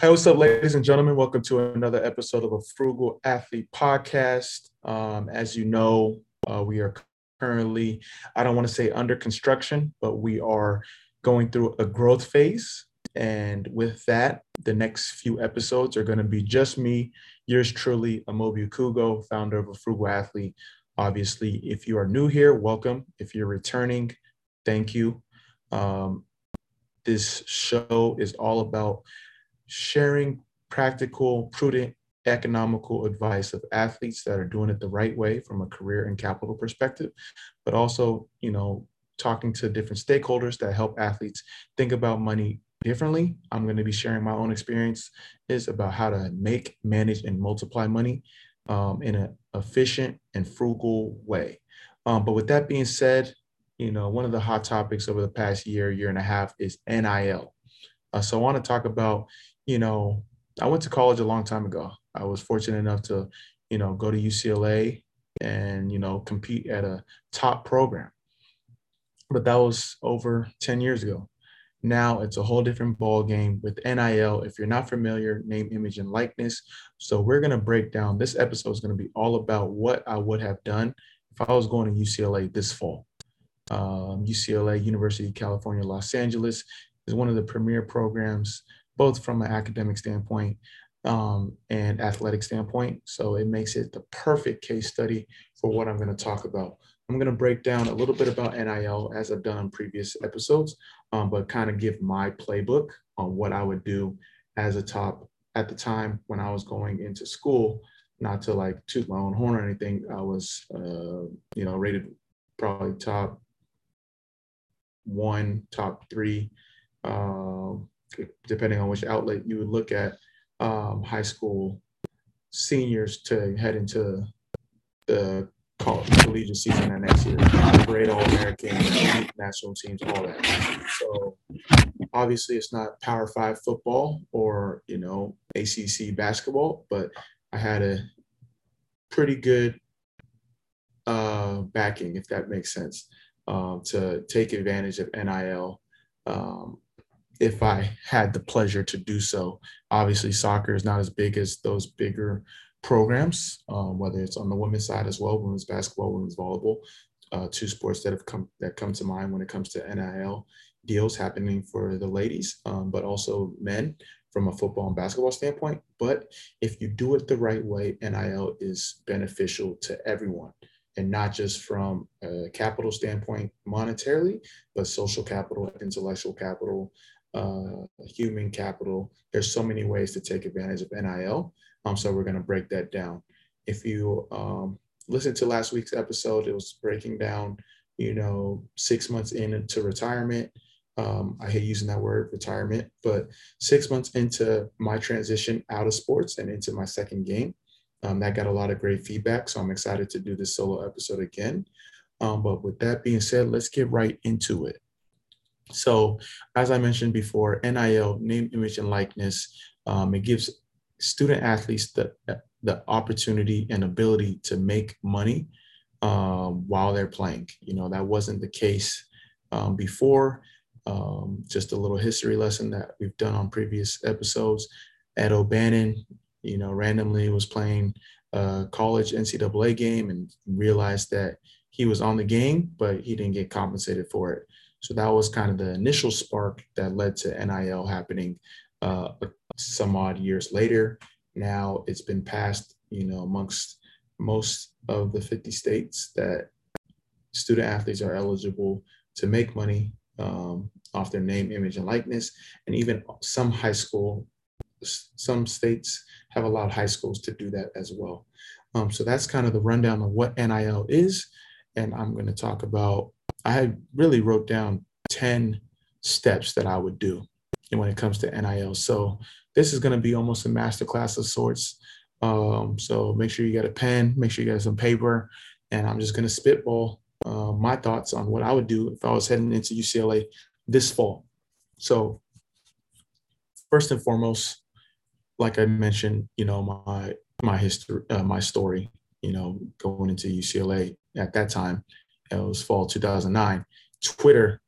Hey, what's up, ladies and gentlemen? Welcome to another episode of a Frugal Athlete podcast. Um, as you know, uh, we are currently, I don't want to say under construction, but we are going through a growth phase. And with that, the next few episodes are going to be just me, yours truly, Amobi Okugo, founder of a Frugal Athlete. Obviously, if you are new here, welcome. If you're returning, thank you. Um, this show is all about sharing practical, prudent, economical advice of athletes that are doing it the right way from a career and capital perspective, but also, you know, talking to different stakeholders that help athletes think about money differently. I'm going to be sharing my own experience is about how to make, manage, and multiply money um, in an efficient and frugal way. Um, but with that being said, you know, one of the hot topics over the past year, year and a half is NIL. Uh, so I want to talk about you know, I went to college a long time ago. I was fortunate enough to, you know, go to UCLA and, you know, compete at a top program. But that was over 10 years ago. Now it's a whole different ball game with NIL. If you're not familiar, name, image, and likeness. So we're gonna break down. This episode is gonna be all about what I would have done if I was going to UCLA this fall. Um, UCLA, University of California, Los Angeles, is one of the premier programs both from an academic standpoint um, and athletic standpoint. So it makes it the perfect case study for what I'm going to talk about. I'm going to break down a little bit about NIL as I've done in previous episodes, um, but kind of give my playbook on what I would do as a top at the time when I was going into school. Not to like toot my own horn or anything, I was, uh, you know, rated probably top one, top three um, depending on which outlet you would look at, um, high school seniors to head into the college, collegiate season next year. Great All American, national teams, all that. So obviously, it's not Power Five football or you know ACC basketball, but I had a pretty good uh, backing, if that makes sense, um, to take advantage of NIL. Um, if I had the pleasure to do so. Obviously, soccer is not as big as those bigger programs, um, whether it's on the women's side as well, women's basketball, women's volleyball, uh, two sports that have come that come to mind when it comes to NIL deals happening for the ladies, um, but also men from a football and basketball standpoint. But if you do it the right way, NIL is beneficial to everyone and not just from a capital standpoint monetarily, but social capital, intellectual capital, uh, human capital. There's so many ways to take advantage of NIL. Um, so we're going to break that down. If you um, listen to last week's episode, it was breaking down, you know, six months into retirement. Um, I hate using that word retirement, but six months into my transition out of sports and into my second game. Um, that got a lot of great feedback. So I'm excited to do this solo episode again. Um, but with that being said, let's get right into it. So, as I mentioned before, NIL, name, image, and likeness, um, it gives student athletes the, the opportunity and ability to make money um, while they're playing. You know, that wasn't the case um, before. Um, just a little history lesson that we've done on previous episodes. Ed O'Bannon, you know, randomly was playing a college NCAA game and realized that he was on the game, but he didn't get compensated for it. So that was kind of the initial spark that led to NIL happening uh, some odd years later. Now it's been passed, you know, amongst most of the 50 states that student athletes are eligible to make money um, off their name, image, and likeness. And even some high school, some states have allowed high schools to do that as well. Um, so that's kind of the rundown of what NIL is. And I'm going to talk about I really wrote down 10 steps that I would do when it comes to NIL. So this is going to be almost a masterclass of sorts. Um, so make sure you got a pen, make sure you got some paper, and I'm just going to spitball uh, my thoughts on what I would do if I was heading into UCLA this fall. So first and foremost, like I mentioned, you know my my history, uh, my story, you know, going into UCLA at that time it was fall 2009. Twitter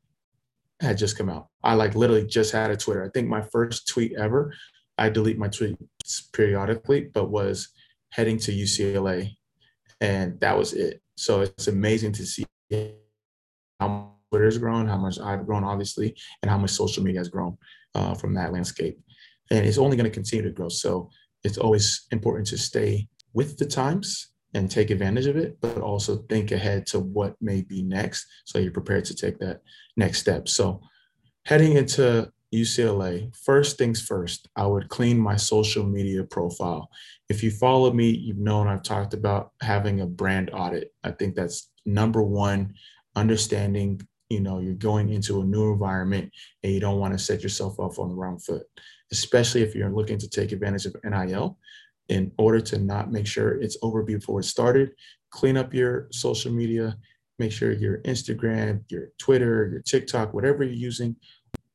had just come out. I like literally just had a Twitter. I think my first tweet ever I delete my tweets periodically, but was heading to UCLA, and that was it. So it's amazing to see how Twitter's grown, how much I've grown, obviously, and how much social media has grown uh, from that landscape. And it's only going to continue to grow. So it's always important to stay with the times and take advantage of it, but also think ahead to what may be next. So you're prepared to take that next step. So heading into UCLA, first things first, I would clean my social media profile. If you follow me, you've known I've talked about having a brand audit. I think that's number one, understanding, you know, you're going into a new environment and you don't want to set yourself off on the wrong foot, especially if you're looking to take advantage of NIL. In order to not make sure it's over before it started, clean up your social media, make sure your Instagram, your Twitter, your TikTok, whatever you're using,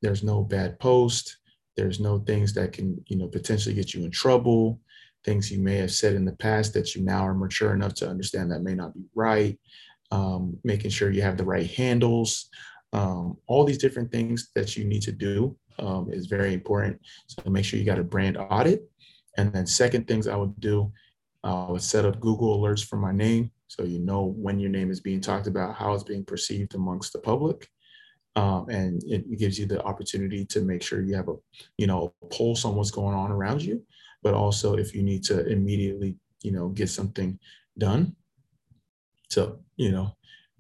there's no bad post. There's no things that can, you know, potentially get you in trouble. Things you may have said in the past that you now are mature enough to understand that may not be right. Um, making sure you have the right handles. Um, all these different things that you need to do um, is very important. So make sure you got a brand audit. And then second things I would do, I would set up Google alerts for my name. So you know when your name is being talked about, how it's being perceived amongst the public. Um, and it gives you the opportunity to make sure you have a you know a pulse on what's going on around you. But also if you need to immediately you know get something done to you know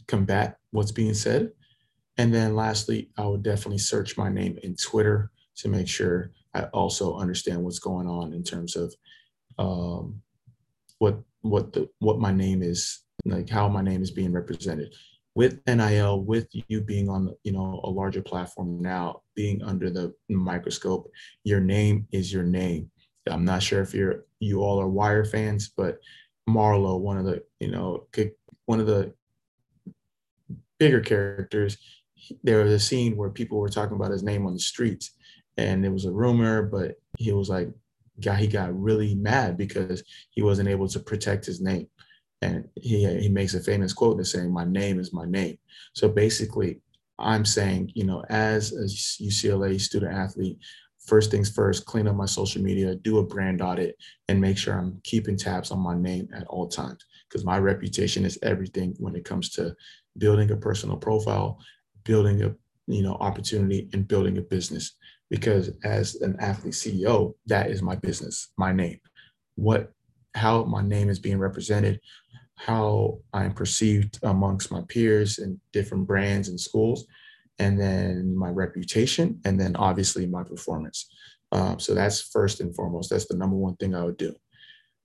combat what's being said. And then lastly i would definitely search my name in twitter to make sure i also understand what's going on in terms of um, what what the what my name is like how my name is being represented with NIL, with you being on you know a larger platform now, being under the microscope, your name is your name. I'm not sure if you're you all are Wire fans, but Marlo, one of the you know one of the bigger characters, there was a scene where people were talking about his name on the streets, and it was a rumor, but he was like, guy, he got really mad because he wasn't able to protect his name and he he makes a famous quote that's saying, "My name is my name." So basically, I'm saying, you know, as a UCLA student athlete, first things first, clean up my social media, do a brand audit, and make sure I'm keeping tabs on my name at all times because my reputation is everything when it comes to building a personal profile, building a you know opportunity, and building a business. Because as an athlete CEO, that is my business, my name. What how my name is being represented, how I'm perceived amongst my peers and different brands and schools, and then my reputation, and then obviously my performance. Um, so that's first and foremost. That's the number one thing I would do.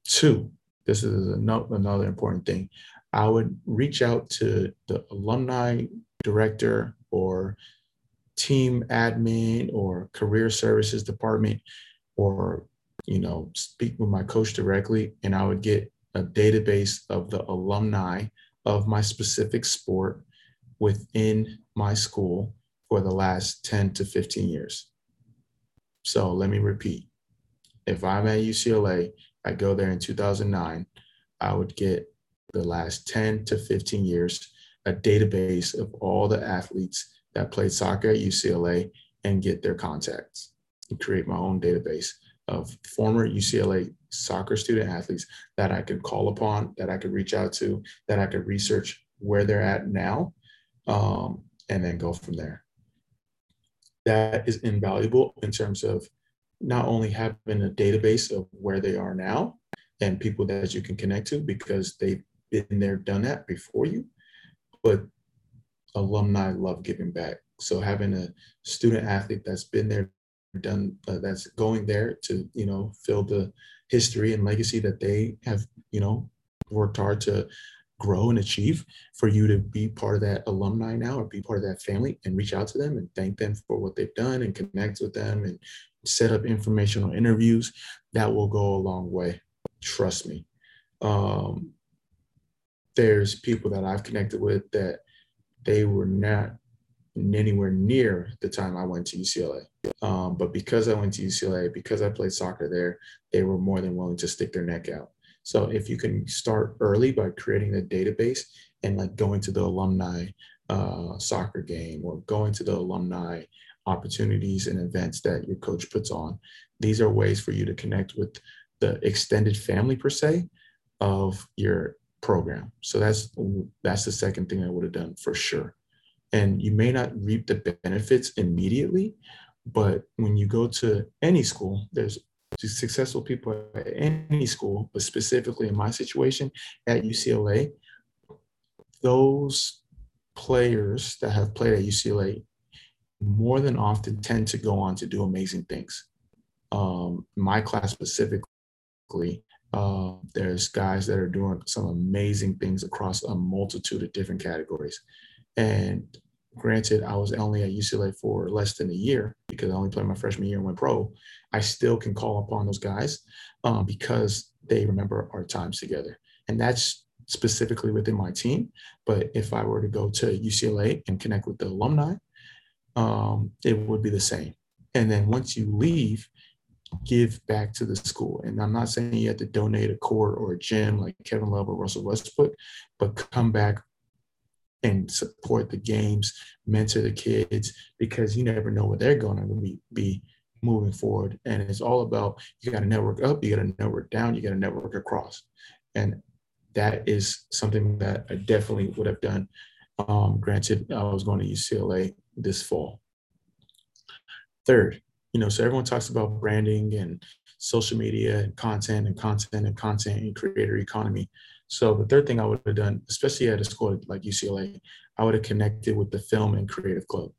Two, this is another important thing. I would reach out to the alumni director or team admin or career services department or you know speak with my coach directly and i would get a database of the alumni of my specific sport within my school for the last 10 to 15 years. So let me repeat. If I'm at UCLA, I go there in 2009, I would get the last 10 to 15 years, a database of all the athletes that played soccer at UCLA and get their contacts and create my own database of former UCLA soccer student athletes that I could call upon, that I could reach out to, that I could research where they're at now, um, and then go from there. That is invaluable in terms of not only having a database of where they are now and people that you can connect to because they've been there, done that before you, but alumni love giving back. So having a student athlete that's been there, done uh, that's going there to you know fill the history and legacy that they have you know worked hard to grow and achieve for you to be part of that alumni now or be part of that family and reach out to them and thank them for what they've done and connect with them and set up informational interviews that will go a long way trust me um, there's people that i've connected with that they were not anywhere near the time I went to UCLA. Um, but because I went to UCLA, because I played soccer there, they were more than willing to stick their neck out. So if you can start early by creating a database and like going to the alumni uh, soccer game or going to the alumni opportunities and events that your coach puts on. These are ways for you to connect with the extended family per se of your program. So that's that's the second thing I would have done for sure. And you may not reap the benefits immediately, but when you go to any school, there's successful people at any school, but specifically in my situation at UCLA, those players that have played at UCLA more than often tend to go on to do amazing things. Um, my class specifically, uh, there's guys that are doing some amazing things across a multitude of different categories. And granted, I was only at UCLA for less than a year because I only played my freshman year and went pro. I still can call upon those guys um, because they remember our times together. And that's specifically within my team. But if I were to go to UCLA and connect with the alumni, um, it would be the same. And then once you leave, give back to the school. And I'm not saying you have to donate a court or a gym like Kevin Love or Russell Westbrook, but come back and support the games, mentor the kids, because you never know what they're going to be, be moving forward. And it's all about you got to network up, you got to network down, you got to network across. And that is something that I definitely would have done. Um, granted, I was going to UCLA this fall. Third, you know, so everyone talks about branding and social media and content and content and content and creator economy. So the third thing I would have done, especially at a school like UCLA, I would have connected with the film and creative club.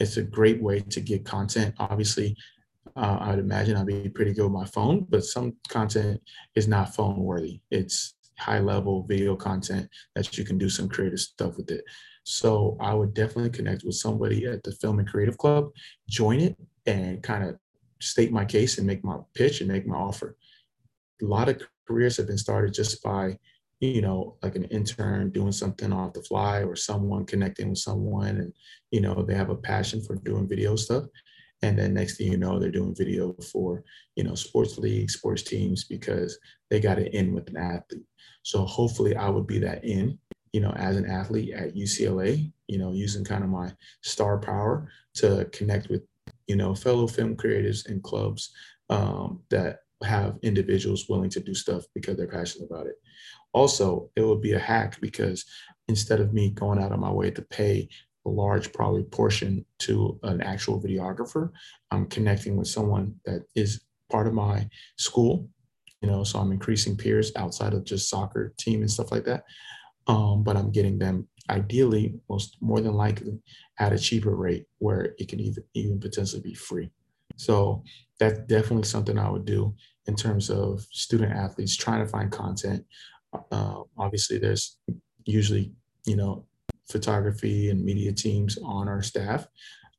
It's a great way to get content. Obviously, uh, I'd imagine I'd be pretty good with my phone, but some content is not phone worthy. It's high level video content that you can do some creative stuff with it. So I would definitely connect with somebody at the Film and Creative Club, join it, and kind of state my case and make my pitch and make my offer. A lot of careers have been started just by, you know, like an intern doing something off the fly or someone connecting with someone and, you know, they have a passion for doing video stuff. And then next thing you know, they're doing video for, you know, sports leagues, sports teams because they got it in with an athlete. So hopefully I would be that in you know, as an athlete at UCLA, you know, using kind of my star power to connect with, you know, fellow film creators and clubs um, that have individuals willing to do stuff because they're passionate about it. Also, it would be a hack because instead of me going out of my way to pay a large probably portion to an actual videographer, I'm connecting with someone that is part of my school, you know, so I'm increasing peers outside of just soccer team and stuff like that um, but I'm getting them ideally, most more than likely, at a cheaper rate where it can even even potentially be free. So that's definitely something I would do in terms of student athletes trying to find content. Uh, obviously, there's usually you know photography and media teams on our staff.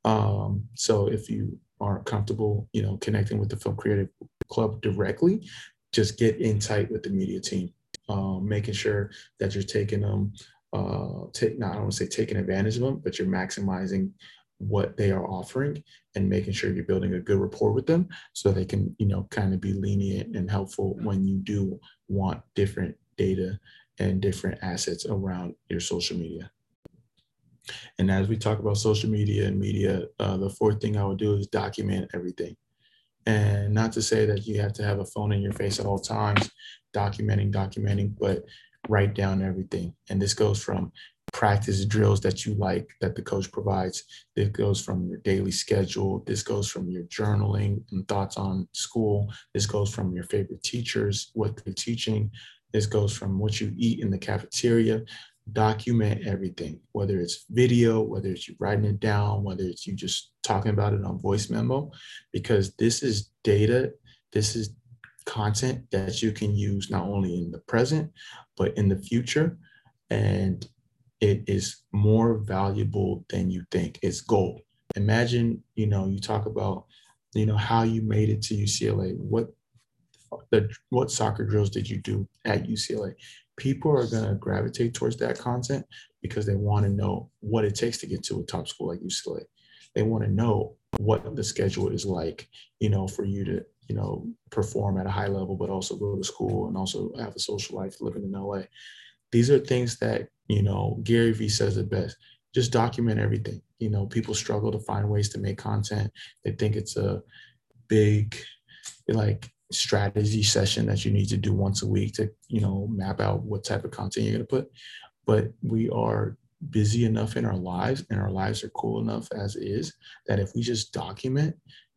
Um, so if you aren't comfortable, you know, connecting with the Film Creative Club directly, just get in tight with the media team um, making sure that you're taking them, uh, take not I don't want to say taking advantage of them, but you're maximizing what they are offering and making sure you're building a good rapport with them so they can you know kind of be lenient and helpful when you do want different data and different assets around your social media. And as we talk about social media and media uh, the fourth thing i would do is document everything. And not to say that you have to have a phone in your face at all times documenting, documenting, but write down everything. And this goes from practice drills that you like that the coach provides. This goes from your daily schedule. This goes from your journaling and thoughts on school. This goes from your favorite teachers, what they're teaching. This goes from what you eat in the cafeteria. Document everything, whether it's video, whether it's you writing it down, whether it's you just talking about it on voice memo, because this is data. This is content that you can use not only in the present, but in the future. And it is more valuable than you think. It's gold. Imagine, you know, you talk about, you know, how you made it to UCLA. What the what soccer drills did you do at UCLA? People are gonna gravitate towards that content because they want to know what it takes to get to a top school like UCLA. They want to know what the schedule is like, you know, for you to you know, perform at a high level, but also go to school and also have a social life living in LA. These are things that, you know, Gary Vee says it best. Just document everything. you know people struggle to find ways to make content. They think it's a big like strategy session that you need to do once a week to you know map out what type of content you're going to put but we are busy enough in our lives and our lives are cool enough as is that if we just document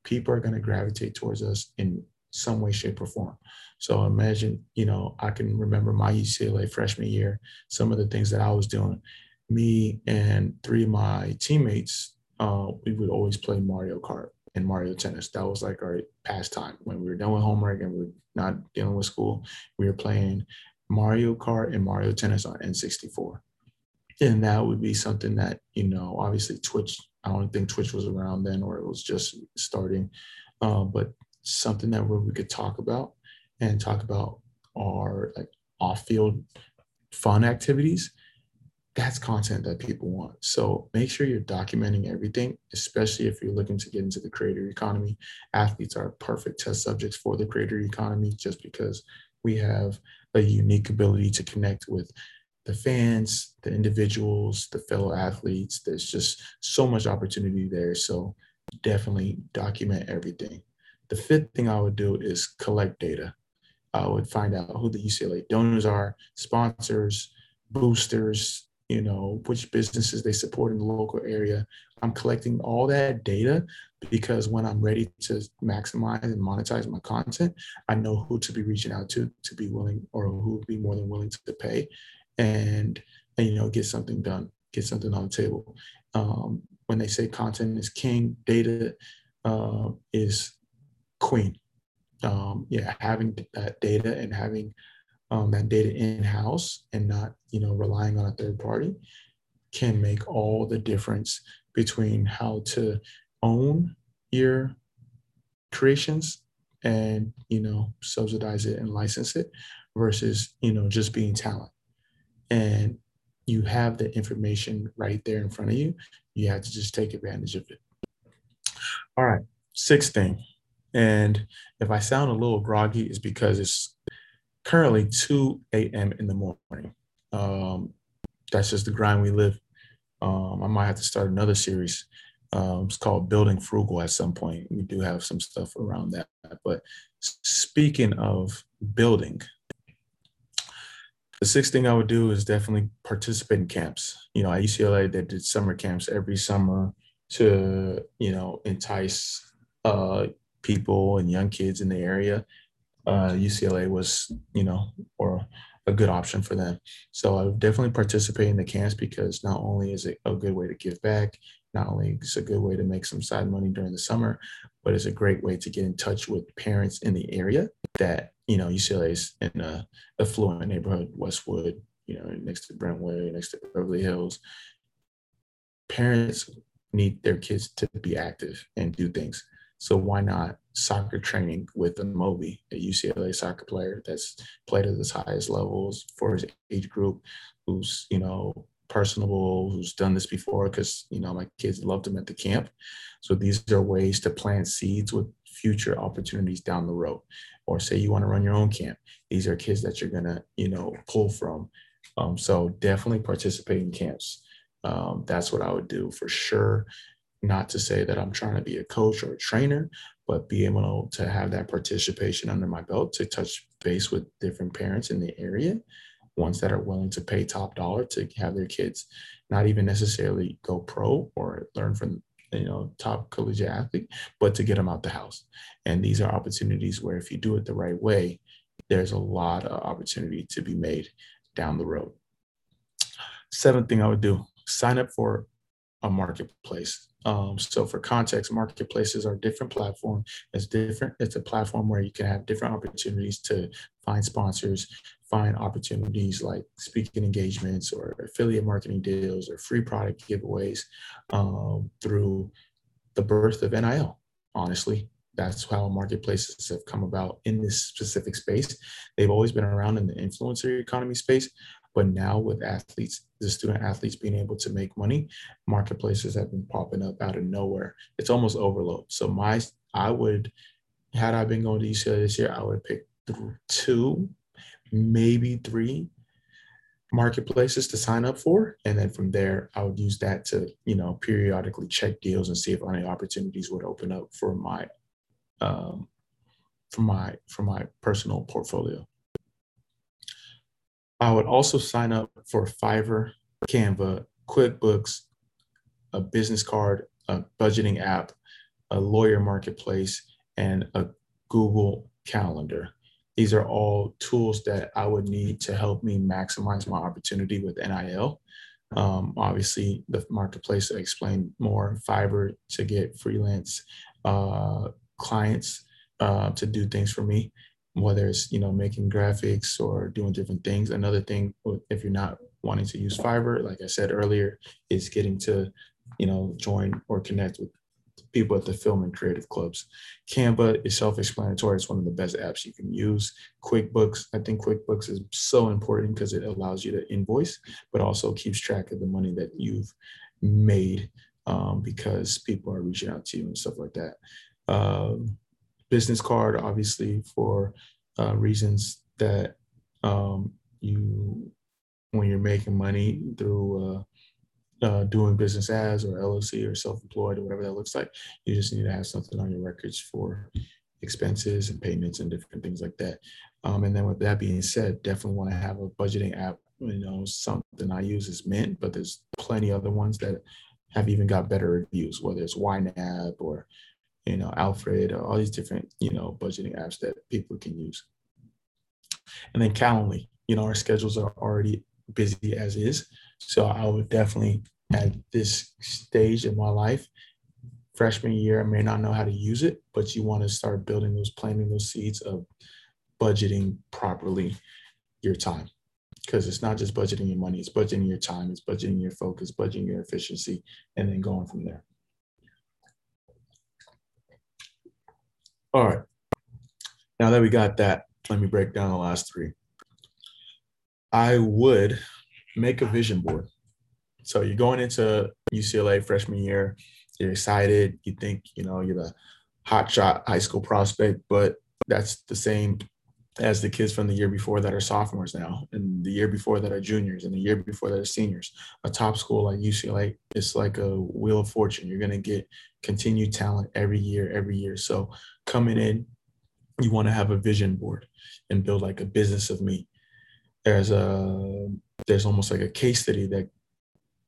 people are going to gravitate towards us in some way shape or form so imagine you know i can remember my ucla freshman year some of the things that i was doing me and three of my teammates uh, we would always play mario kart and Mario Tennis. That was like our pastime. When we were done with homework and we are not dealing with school, we were playing Mario Kart and Mario Tennis on N64. And that would be something that, you know, obviously Twitch, I don't think Twitch was around then or it was just starting, uh, but something that we could talk about and talk about our like off-field fun activities that's content that people want. So make sure you're documenting everything, especially if you're looking to get into the creator economy. Athletes are perfect test subjects for the creator economy just because we have a unique ability to connect with the fans, the individuals, the fellow athletes. There's just so much opportunity there. So definitely document everything. The fifth thing I would do is collect data. I would find out who the UCLA donors are, sponsors, boosters, you know, which businesses they support in the local area. I'm collecting all that data because when I'm ready to maximize and monetize my content, I know who to be reaching out to to be willing or who would be more than willing to pay and, you know, get something done, get something on the table. Um, when they say content is king, data uh, is queen. Um, yeah, having that data and having um, that data in-house and not you know relying on a third party can make all the difference between how to own your creations and you know subsidize it and license it versus you know just being talent and you have the information right there in front of you you have to just take advantage of it all right sixth thing and if i sound a little groggy it's because it's currently 2 a.m. in the morning. Um, that's just the grind we live. Um, I might have to start another series. Um, it's called Building Frugal at some point. We do have some stuff around that. But speaking of building, the sixth thing I would do is definitely participate in camps. You know, at UCLA, they did summer camps every summer to, you know, entice uh, people and young kids in the area uh, UCLA was, you know, or a good option for them. So I would definitely participate in the camps because not only is it a good way to give back, not only is a good way to make some side money during the summer, but it's a great way to get in touch with parents in the area that, you know, UCLA is in a affluent neighborhood, Westwood, you know, next to Brentwood, next to Beverly Hills. Parents need their kids to be active and do things. So why not soccer training with a Amobi, a UCLA soccer player that's played at his highest levels for his age group, who's, you know, personable, who's done this before because, you know, my kids loved them at the camp. So these are ways to plant seeds with future opportunities down the road. Or say you want to run your own camp. These are kids that you're going to, you know, pull from. Um, so definitely participate in camps. Um, that's what I would do for sure not to say that I'm trying to be a coach or a trainer, but be able to have that participation under my belt to touch base with different parents in the area, ones that are willing to pay top dollar to have their kids not even necessarily go pro or learn from you know top collegiate athlete, but to get them out the house. And these are opportunities where if you do it the right way, there's a lot of opportunity to be made down the road. Seventh thing I would do, sign up for a marketplace. Um, so for context, marketplaces are different platform. It's different. It's a platform where you can have different opportunities to find sponsors, find opportunities like speaking engagements or affiliate marketing deals or free product giveaways um, through the birth of NIL. Honestly, that's how marketplaces have come about in this specific space. They've always been around in the influencer economy space, but now with athletes, the student athletes being able to make money, marketplaces have been popping up out of nowhere. It's almost overload. So my, I would, had I been going to UCLA this year, I would pick two, maybe three marketplaces to sign up for and then from there i would use that to you know periodically check deals and see if any opportunities would open up for my um, for my for my personal portfolio i would also sign up for fiverr canva quickbooks a business card a budgeting app a lawyer marketplace and a google calendar these are all tools that I would need to help me maximize my opportunity with NIL. Um, obviously, the marketplace I explained more, Fiverr to get freelance uh, clients uh, to do things for me, whether it's you know making graphics or doing different things. Another thing, if you're not wanting to use Fiverr, like I said earlier, is getting to you know join or connect with people at the film and creative clubs. Canva is self-explanatory. It's one of the best apps you can use. QuickBooks, I think QuickBooks is so important because it allows you to invoice, but also keeps track of the money that you've made um, because people are reaching out to you and stuff like that. Um, business card, obviously, for uh, reasons that um, you, when you're making money through uh, uh, doing business as or LLC or self-employed or whatever that looks like. You just need to have something on your records for expenses and payments and different things like that. Um, and then with that being said, definitely want to have a budgeting app. You know, something I use is Mint, but there's plenty other ones that have even got better reviews, whether it's YNAB or you know Albert or all these different you know budgeting apps that people can use. And then Calendly, you know, our schedules are already busy as is. So I would definitely at this stage in my life, freshman year, I may not know how to use it, but you want to start building those, planting those seeds of budgeting properly your time. Because it's not just budgeting your money, it's budgeting your time, it's budgeting your focus, budgeting your efficiency, and then going from there. All right. Now that we got that, let me break down the last three. I would make a vision board. So you're going into UCLA freshman year, you're excited, you think, you know, you're the hot shot high school prospect, but that's the same as the kids from the year before that are sophomores now, and the year before that are juniors, and the year before that are seniors. A top school like UCLA, it's like a wheel of fortune. You're going to get continued talent every year, every year. So coming in, you want to have a vision board and build like a business of me there's a there's almost like a case study that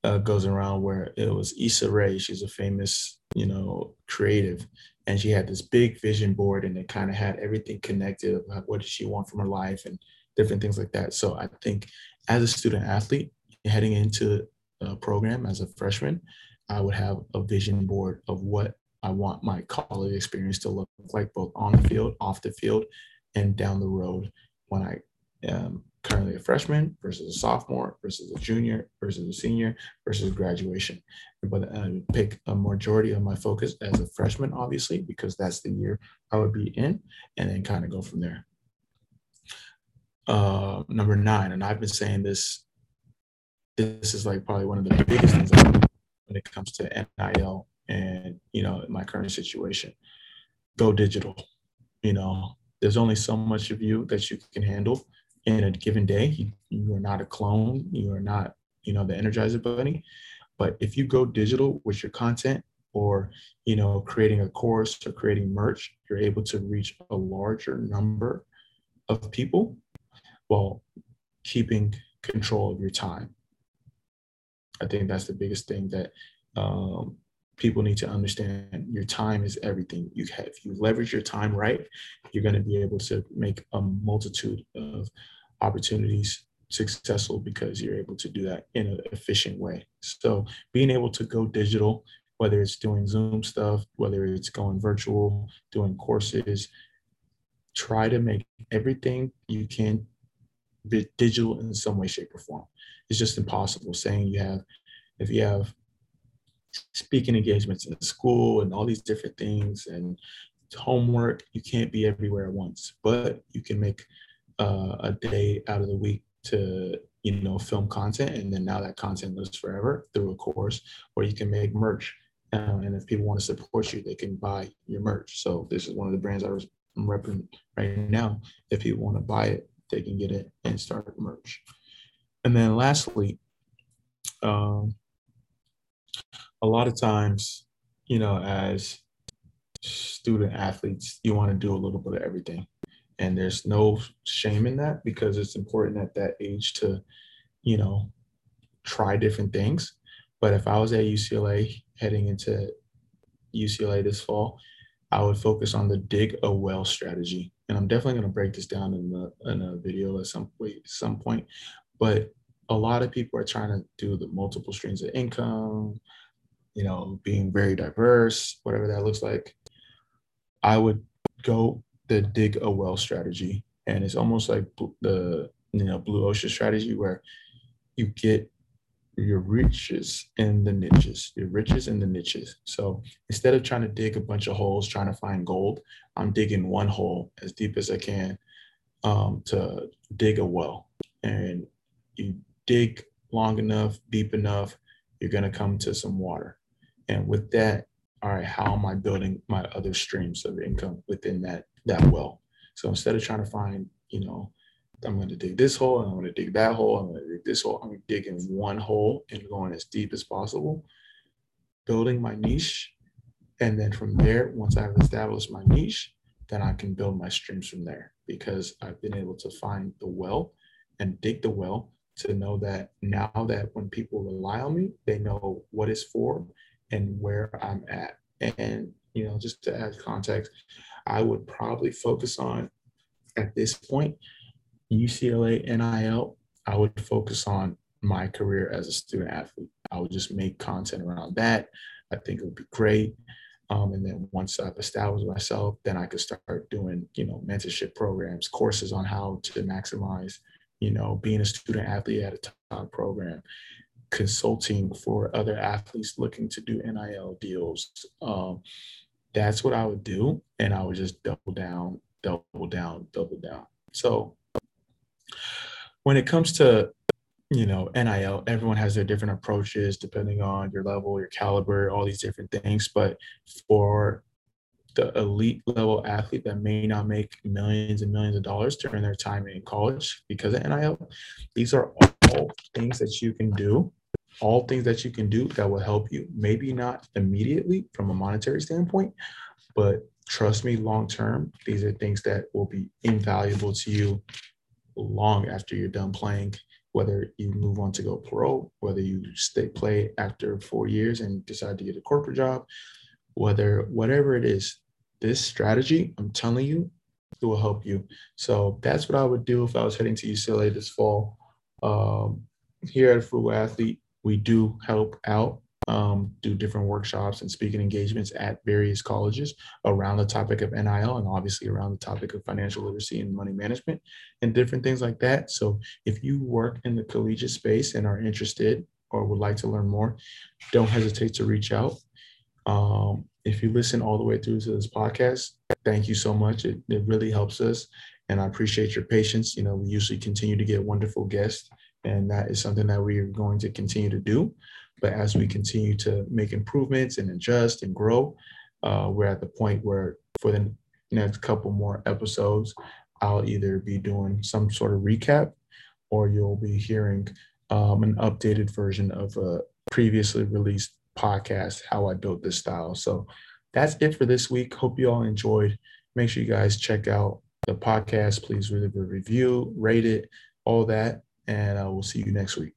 uh, goes around where it was Issa Rae. She's a famous, you know, creative, and she had this big vision board, and it kind of had everything connected. About what did she want from her life and different things like that. So I think as a student athlete heading into a program as a freshman, I would have a vision board of what I want my college experience to look like, both on the field, off the field, and down the road when I am currently a freshman versus a sophomore versus a junior versus a senior versus graduation. But I would pick a majority of my focus as a freshman, obviously, because that's the year I would be in, and then kind of go from there. Uh, number nine, and I've been saying this. This is like probably one of the biggest things when it comes to NIL and you know my current situation. Go digital. You know, there's only so much of you that you can handle in a given day. You, you are not a clone. You are not, you know, the Energizer Bunny. But if you go digital with your content or, you know, creating a course or creating merch, you're able to reach a larger number of people while keeping control of your time. I think that's the biggest thing that um, people need to understand your time is everything. You have if you leverage your time right you're going to be able to make a multitude of opportunities successful because you're able to do that in an efficient way. So being able to go digital whether it's doing zoom stuff whether it's going virtual doing courses try to make everything you can be digital in some way shape or form. It's just impossible saying you have if you have speaking engagements in school and all these different things and homework. You can't be everywhere at once, but you can make uh, a day out of the week to you know film content, and then now that content lives forever through a course, or you can make merch. Uh, and if people want to support you, they can buy your merch. So this is one of the brands I was I'm repping right now. If people want to buy it, they can get it and start merch. and then lastly, um, a lot of times, you know, as student athletes, you want to do a little bit of everything. And there's no shame in that because it's important at that age to, you know, try different things. But if I was at UCLA heading into UCLA this fall, I would focus on the dig a well strategy. And I'm definitely going to break this down in, the, in a video at some some point. But a lot of people are trying to do the multiple streams of income, you know, being very diverse, whatever that looks like. I would go the dig a well strategy. And it's almost like the you know blue ocean strategy where you get your riches in the niches, your riches in the niches. So instead of trying to dig a bunch of holes trying to find gold, I'm digging one hole as deep as I can um, to dig a well. And you dig long enough, deep enough, you're going to come to some water. And with that, all right, how am I building my other streams of income within that that well? So instead of trying to find, you know, I'm going to dig this hole and I'm going to dig that hole. I'm going to dig this hole. I'm digging one hole and going as deep as possible, building my niche. And then from there, once I've established my niche, then I can build my streams from there because I've been able to find the well and dig the well to know that now that when people rely on me, they know what it's for and where I'm at. And, you know, just to add context, I would probably focus on at this point UCLA NIL, I would focus on my career as a student athlete. I would just make content around that. I think it would be great. Um, and then once I've established myself, then I could start doing, you know, mentorship programs, courses on how to maximize, you know, being a student athlete at a top program, consulting for other athletes looking to do NIL deals. Um, that's what I would do. And I would just double down, double down, double down. So when it comes to you know nil everyone has their different approaches depending on your level your caliber all these different things but for the elite level athlete that may not make millions and millions of dollars during their time in college because of nil these are all things that you can do all things that you can do that will help you. Maybe not immediately from a monetary standpoint but trust me long term these are things that will be invaluable to you long after you're done playing, whether you move on to go pro, whether you stay play after four years and decide to get a corporate job, whether whatever it is, this strategy, I'm telling you, it will help you. So that's what I would do if I was heading to UCLA this fall. Um, here at Frugal Athlete, we do help out um, do different workshops and speaking engagements at various colleges around the topic of NIL and obviously around the topic of financial literacy and money management and different things like that. So if you work in the collegiate space and are interested or would like to learn more, don't hesitate to reach out. Um, if you listen all the way through to this podcast, thank you so much. It, it really helps us. And I appreciate your patience. You know, we usually continue to get wonderful guests, and that is something that we are going to continue to do. But as we continue to make improvements and adjust and grow, uh, we're at the point where for the next couple more episodes, I'll either be doing some sort of recap or you'll be hearing um, an updated version of a previously released podcast, How I Built This Style. So that's it for this week. Hope you all enjoyed. Make sure you guys check out the podcast. Please leave a review, rate it, all that. And uh, we'll see you next week.